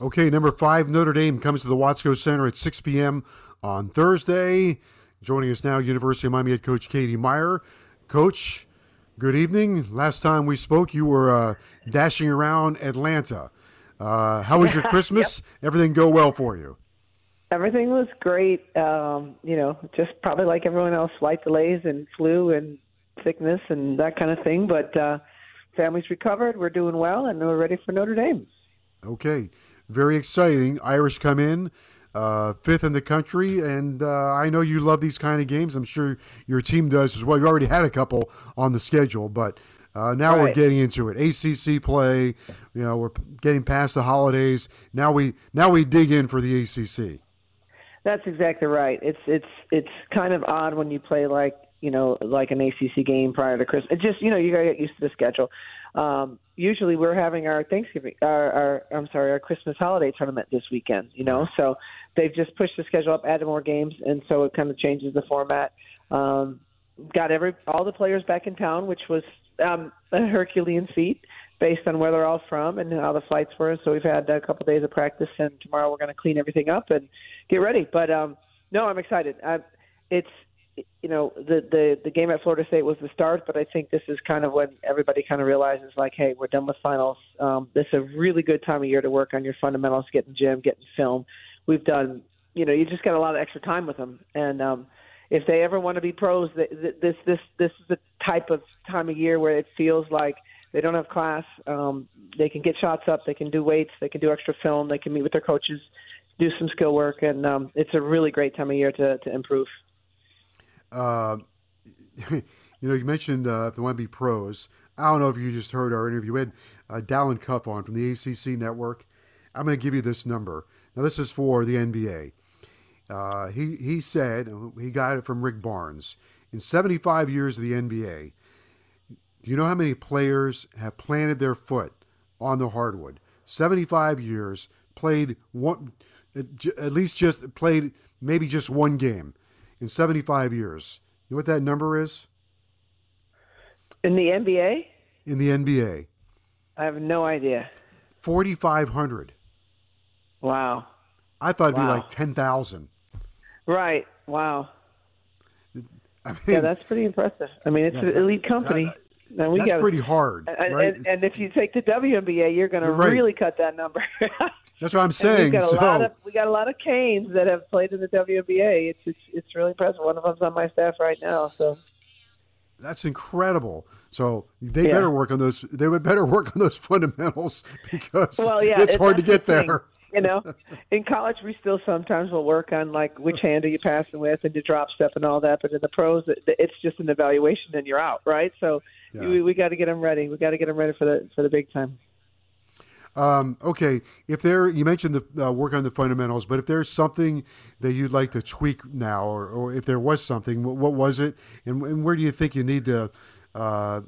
Okay, number five, Notre Dame comes to the Watsco Center at 6 p.m. on Thursday. Joining us now, University of Miami head coach Katie Meier. Coach, good evening. Last time we spoke, you were uh, dashing around Atlanta. Uh, how was your Christmas? Yep. Everything go well for you? Everything was great. Um, you know, just probably like everyone else, flight delays and flu and sickness and that kind of thing. But uh, family's recovered. We're doing well, and we're ready for Notre Dame. Okay, very exciting. Irish come in. Uh, fifth in the country, and uh, I know you love these kind of games. I'm sure your team does as well. You already had a couple on the schedule, but uh, now Right. we're getting into it. ACC play. You know, we're getting past the holidays. Now we now we dig in for the ACC. That's exactly right. It's it's it's kind of odd when you play like you know like an ACC game prior to Christmas. It just you know you gotta get used to the schedule. Um, usually we're having our Thanksgiving, our, our I'm sorry, our Christmas holiday tournament this weekend. You know, so they've just pushed the schedule up, added more games, and so it kind of changes the format. Um, got every all the players back in town, which was um, a Herculean feat based on where they're all from and how the flights were. So we've had a couple days of practice, and tomorrow we're going to clean everything up and get ready. But um, no, I'm excited. I, it's you know the the the game at Florida State was the start, but I think this is kind of when everybody kind of realizes like, hey, we're done with finals. Um, this is a really good time of year to work on your fundamentals, getting gym, getting film. We've done, you know, you just got a lot of extra time with them, and um, if they ever want to be pros, th- th- this this this is the type of time of year where it feels like they don't have class. Um, they can get shots up, they can do weights, they can do extra film, they can meet with their coaches, do some skill work, and um, it's a really great time of year to to improve. Uh, you know, you mentioned uh, to be pros. I don't know if you just heard our interview. We had uh, Dalen Cuff on from the ACC network. I'm going to give you this number. Now, this is for the NBA. Uh, he he said he got it from Rick Barnes. In 75 years of the NBA, do you know how many players have planted their foot on the hardwood? 75 years, played one, at least just played maybe just one game in 75 years. You know what that number is In the NBA, in the NBA? I have no idea. 4,500. Wow. I thought it'd be like 10,000. Right. Wow. I mean, Yeah, that's pretty impressive. I mean, it's Yeah, an elite company. And we that's got pretty hard, And, right? and, and if you take the WNBA, you're going to right. really cut that number. That's what I'm saying. We've got a So lot of we got a lot of Canes that have played in the WNBA. It's it's it's really impressive. One of them's on my staff right now. So that's incredible. So they Yeah. better work on those. They would better work on those fundamentals because well, yeah, it's it- hard to get the there. You know, in college we still sometimes will work on like which hand are you passing with and your drop step and all that. But in the pros, it, it's just an evaluation and you're out, right? So Yeah. we, we got to get them ready. We got to get them ready for the for the big time. Um, okay, if there, you mentioned the uh, work on the fundamentals, but if there's something that you'd like to tweak now, or, or if there was something, what, what was it, and, and where do you think you need to uh,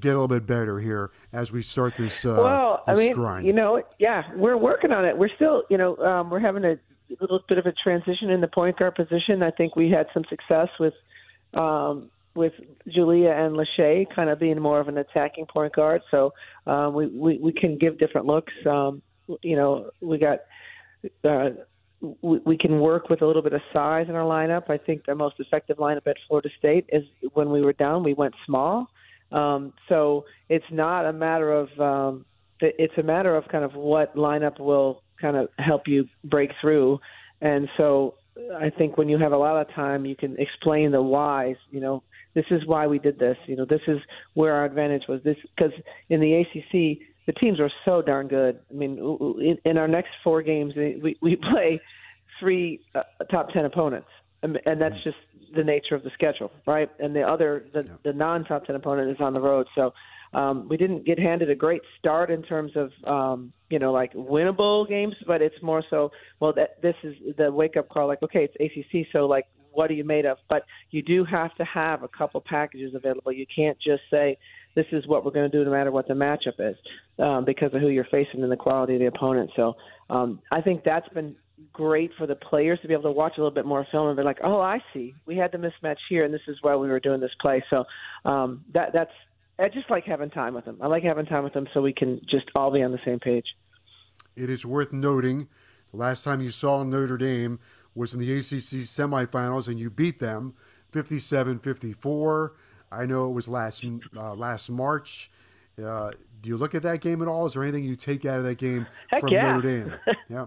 get a little bit better here as we start this, uh, well, I mean, grind? you know, yeah, we're working on it. We're still, you know, um, we're having a little bit of a transition in the point guard position. I think we had some success with um, with Julia and Lachey kind of being more of an attacking point guard. So um, we, we we can give different looks. Um, you know, we got. Uh, we, we can work with a little bit of size in our lineup. I think the most effective lineup at Florida State is when we were down, we went small. Um, so it's not a matter of um, it's a matter of kind of what lineup will kind of help you break through. And so I think when you have a lot of time, you can explain the whys. You know, this is why we did this. You know, this is where our advantage was. This because in the ACC, the teams are so darn good. I mean, in, in our next four games, we we play three uh, top ten opponents, and, and that's just the nature of the schedule, right? And the other, the, yeah. the non-top ten opponent is on the road. So um, we didn't get handed a great start in terms of um, you know like winnable games, but it's more so well that this is the wake up call. Like okay, it's ACC, so like what are you made of? But you do have to have a couple packages available. You can't just say this is what we're going to do no matter what the matchup is um, because of who you're facing and the quality of the opponent. So um, I think that's been great for the players to be able to watch a little bit more film and be like, oh, I see, we had the mismatch here, and this is why we were doing this play. So um, that that's I just like having time with them. I like having time with them so we can just all be on the same page. It is worth noting the last time you saw Notre Dame was in the ACC semifinals and you beat them 57-54. I know it was last uh, last March. Uh, do you look at that game at all? Is there anything you take out of that game Heck from yeah. Notre Dame? Yeah.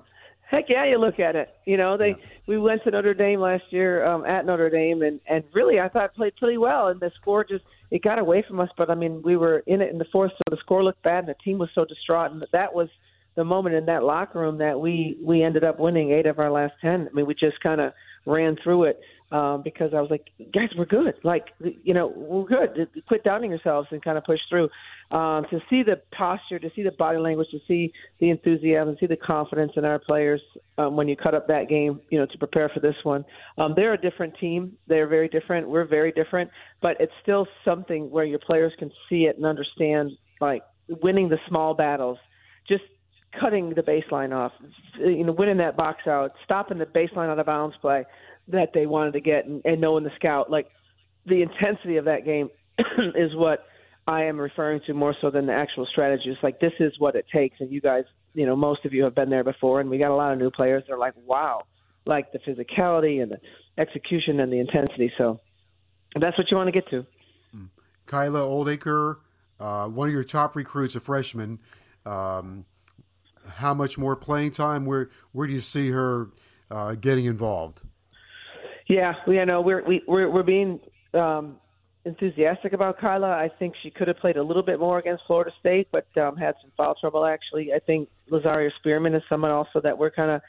Heck yeah, you look at it. You know, they yeah. we went to Notre Dame last year um, at Notre Dame, and and really I thought played pretty well, and the score just it got away from us. But I mean, we were in it in the fourth, so the score looked bad, and the team was so distraught, and that was the moment in that locker room that we we ended up winning eight of our last ten. I mean, we just kind of ran through it um, because I was like, guys, we're good. Like, you know, we're good. Quit doubting yourselves and kind of push through. Um, to see the posture, to see the body language, to see the enthusiasm, see the confidence in our players um, when you cut up that game, you know, to prepare for this one. Um, they're a different team. They're very different. We're very different, but it's still something where your players can see it and understand, like winning the small battles. Just cutting the baseline off, you know, winning that box out, stopping the baseline out of bounds play that they wanted to get, and, and knowing the scout, like the intensity of that game is what I am referring to more so than the actual strategy. It's like this is what it takes, and you guys, you know, most of you have been there before, and we got a lot of new players. They're like, wow, like the physicality and the execution and the intensity. So that's what you want to get to. Kyla Oldacre, uh, one of your top recruits, a freshman. Um, how much more playing time? Where where do you see her uh, getting involved? Yeah, we know we're we, we're we're being um, enthusiastic about Kyla. I think she could have played a little bit more against Florida State, but um, had some foul trouble. Actually, I think Lazaria Spearman is someone also that we're kind of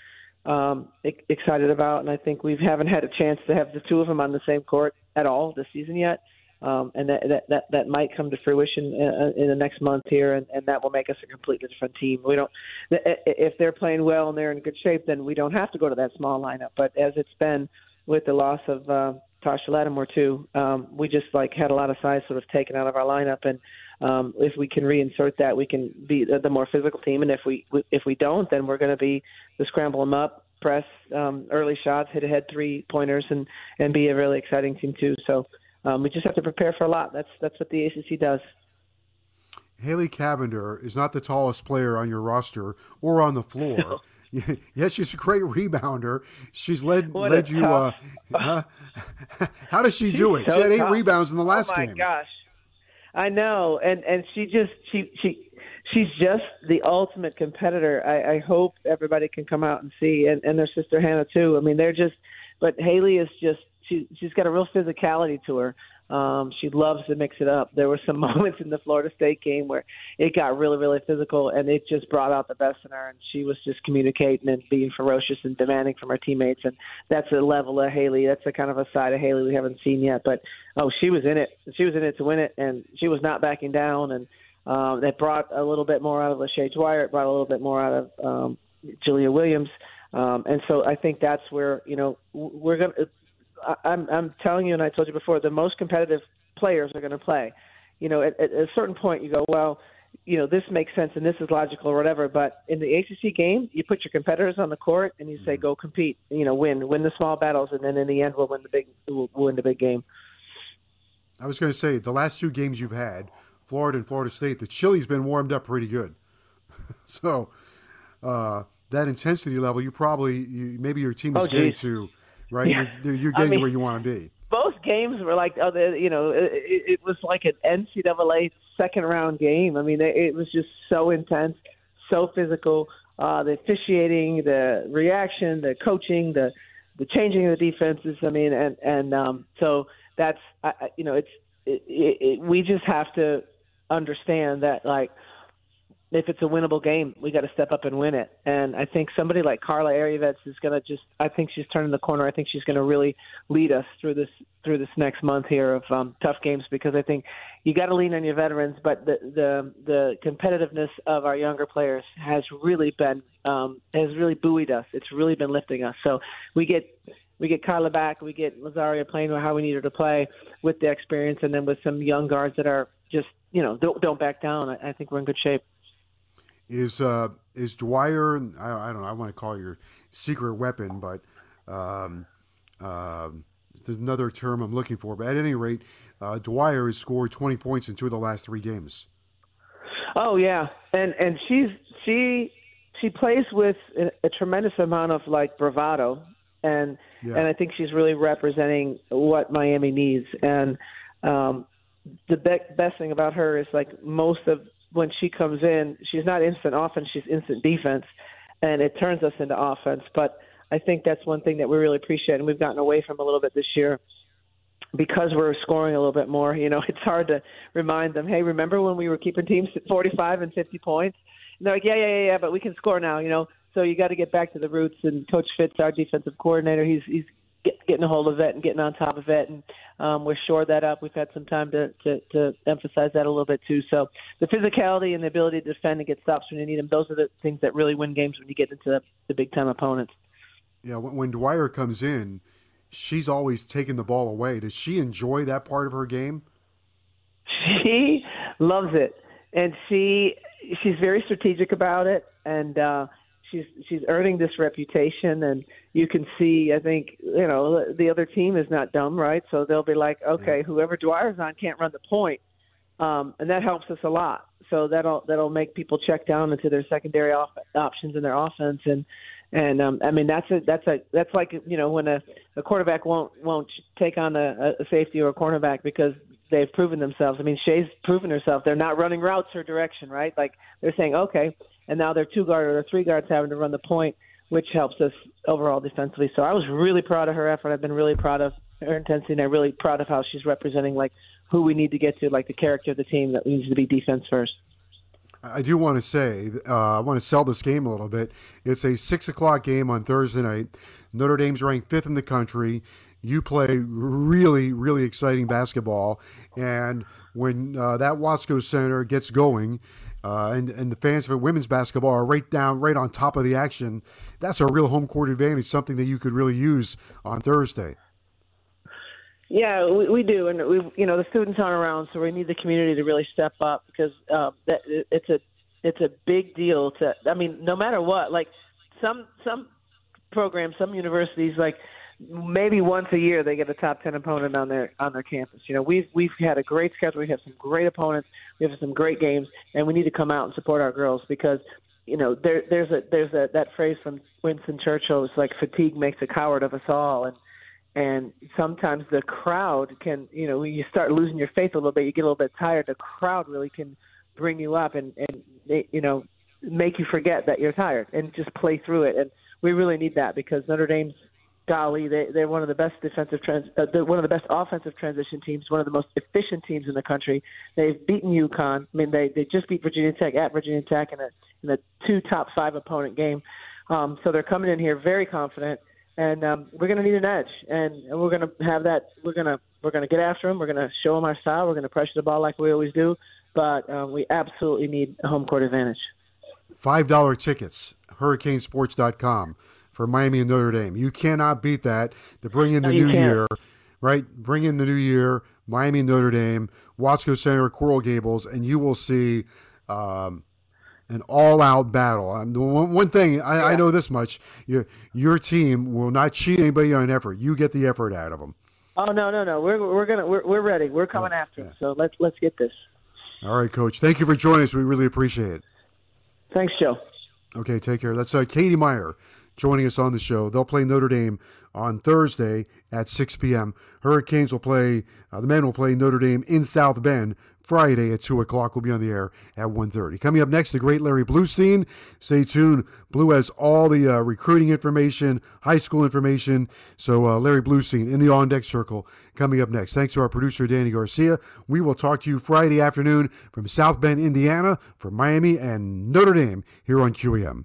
um, excited about, and I think we haven't had a chance to have the two of them on the same court at all this season yet um, and that, that that that might come to fruition in, uh, in the next month here, and, and that will make us a completely different team. We don't, if they're playing well and they're in good shape, then we don't have to go to that small lineup. But as it's been with the loss of uh, Tasha Lattimore too, um, we just like had a lot of size sort of taken out of our lineup, and um, if we can reinsert that, we can be the, more physical team. And if we if we don't, then we're going to be the scramble them up, press um, early shots, hit ahead three pointers, and and be a really exciting team too. So um, we just have to prepare for a lot. That's that's what the ACC does. Haley Cavinder is not the tallest player on your roster or on the floor. yes, she's a great rebounder. She's led what led you. Uh, uh, how does she do it? So she had eight tough. rebounds in the last game. Oh my game. gosh, I know, and and she just she she she's just the ultimate competitor. I, I hope everybody can come out and see, and and their sister Hanna too. I mean, they're just. But Haley is just she she's got a real physicality to her. Um, she loves to mix it up. There were some moments in the Florida State game where it got really, really physical, and it just brought out the best in her. And she was just communicating and being ferocious and demanding from her teammates. And that's a level of Haley. That's a kind of a side of Haley we haven't seen yet. But oh, she was in it. She was in it to win it, and she was not backing down. And um, that brought a little bit more out of Lachey Dwyer. It brought a little bit more out of um, Ja'Leah Williams. Um, and so I think that's where you know we're going to I'm I'm telling you, and I told you before, the most competitive players are going to play. You know, at, at a certain point, you go, well, you know, this makes sense and this is logical or whatever. But in the ACC game, you put your competitors on the court and you say, mm-hmm. go compete. You know, win, win the small battles, and then in the end, we'll win the big, we'll win the big game. I was going to say the last two games you've had, Florida and Florida State, the chili's been warmed up pretty good. so uh, that intensity level, you probably you, maybe your team is oh, getting to right? Yeah. You're, you're getting I mean, to where you want to be. Both games were like, oh, you know, it, it was like an NCAA second round game. I mean, it, it was just so intense, so physical. Uh, the officiating, the reaction, the coaching, the the changing of the defenses. I mean, and and um, so that's I, you know, it's it, it, it, we just have to understand that like if it's a winnable game, we got to step up and win it. And I think somebody like Karla Erjavec is going to just. I think she's turning the corner. I think she's going to really lead us through this through this next month here of um, tough games because I think you got to lean on your veterans, but the the the competitiveness of our younger players has really been um, has really buoyed us. It's really been lifting us. So we get we get Karla back, we get Lazaria playing how we need her to play with the experience, and then with some young guards that are just you know don't don't back down. I, I think we're in good shape. Is uh, is Dwyer? I, I don't know. I want to call it your secret weapon, but um, uh, there's another term I'm looking for. But at any rate, uh, Dwyer has scored 20 points in two of the last three games. Oh yeah, and and she's she she plays with a, a tremendous amount of like bravado, and yeah. and I think she's really representing what Miami needs. And um, the be- best thing about her is like most of when she comes in, she's not instant offense, she's instant defense, and it turns us into offense. But I think that's one thing that we really appreciate, and we've gotten away from a little bit this year because we're scoring a little bit more. You know, it's hard to remind them, hey, remember when we were keeping teams at 45 and 50 points? And they're like, yeah, yeah, yeah, yeah, but we can score now. You know, so you got to get back to the roots. And Coach Fitz, our defensive coordinator, he's he's get, getting a hold of it and getting on top of it, and um, we're shored that up. We've had some time to, to to emphasize that a little bit too. So the physicality and the ability to defend and get stops when you need them, those are the things that really win games when you get into the, the big time opponents. Yeah, when, when Dwyer comes in, she's always taking the ball away. Does she enjoy that part of her game? She loves it, and she she's very strategic about it, and uh, she's she's earning this reputation and you can see i think you know the other team is not dumb right? So they'll be like okay whoever dwyer's on can't run the point. Um and that helps us a lot. So that'll that'll make people check down into their secondary off, options in their offense. And and um i mean that's a that's a that's like you know when a a quarterback won't won't take on a, a safety or a cornerback because they've proven themselves. I mean shay's proven herself. They're not running routes her direction right? Like they're saying okay and now they're two guard or three guards having to run the point, which helps us overall defensively. So I was really proud of her effort. I've been really proud of her intensity, and I'm really proud of how she's representing like who we need to get to, like the character of the team that needs to be defense first. I do want to say, uh, I want to sell this game a little bit. It's a six o'clock game on Thursday night. Notre Dame's ranked fifth in the country. You play really, really exciting basketball, and when uh, that Watsco Center gets going, uh, and and the fans for women's basketball are right down, right on top of the action. That's a real home court advantage, something that you could really use on Thursday. Yeah, we, we do, and we, you know, the students aren't around, so we need the community to really step up because uh, that, it's a it's a big deal. To I mean, no matter what, like some some programs, some universities, like maybe once a year they get a top ten opponent on their on their campus. You know, we've we've had a great schedule. We have some great opponents. We have some great games, and we need to come out and support our girls because you know there there's a there's a that phrase from Winston Churchill. It's like fatigue makes a coward of us all, and and sometimes the crowd can you know when you start losing your faith a little bit, you get a little bit tired. The crowd really can bring you up and and they, you know make you forget that you're tired and just play through it. And we really need that because Notre Dame's golly, they they're one of the best defensive trans, uh, they're one of the best offensive transition teams, one of the most efficient teams in the country. They've beaten UConn. I mean, they they just beat Virginia Tech at Virginia Tech in a in a two top five opponent game. Um, so they're coming in here very confident, and um, we're going to need an edge, and, we're going to have that. We're going to we're going to get after them. We're going to show them our style. We're going to pressure the ball like we always do, but um, we absolutely need a home court advantage. Five dollar tickets. HurricaneSports.com for Miami and Notre Dame. You cannot beat that to bring in the no, new can't. year, right? Bring in the new year, Miami and Notre Dame, Watsco Center, Coral Gables, and you will see um, an all-out battle. Um, one, one thing I, yeah. I, know this much: your your team will not cheat anybody on effort. You get the effort out of them. Oh no, no, no! We're we're gonna we're we're ready. We're coming oh, after yeah. them. So let's let's get this. All right, Coach. Thank you for joining us. We really appreciate it. Thanks, Joe. Okay, take care. That's uh, Katie Meier joining us on the show. They'll play Notre Dame on Thursday at 6 p.m. Hurricanes will play, uh, the men will play Notre Dame in South Bend Friday at 2 o'clock. We'll be on the air at 1.30. Coming up next, the great Larry Blustein. Stay tuned. Blue has all the uh, recruiting information, high school information. So uh, Larry Blustein in the On Deck Circle coming up next. Thanks to our producer, Danny Garcia. We will talk to you Friday afternoon from South Bend, Indiana, for Miami and Notre Dame here on QEM.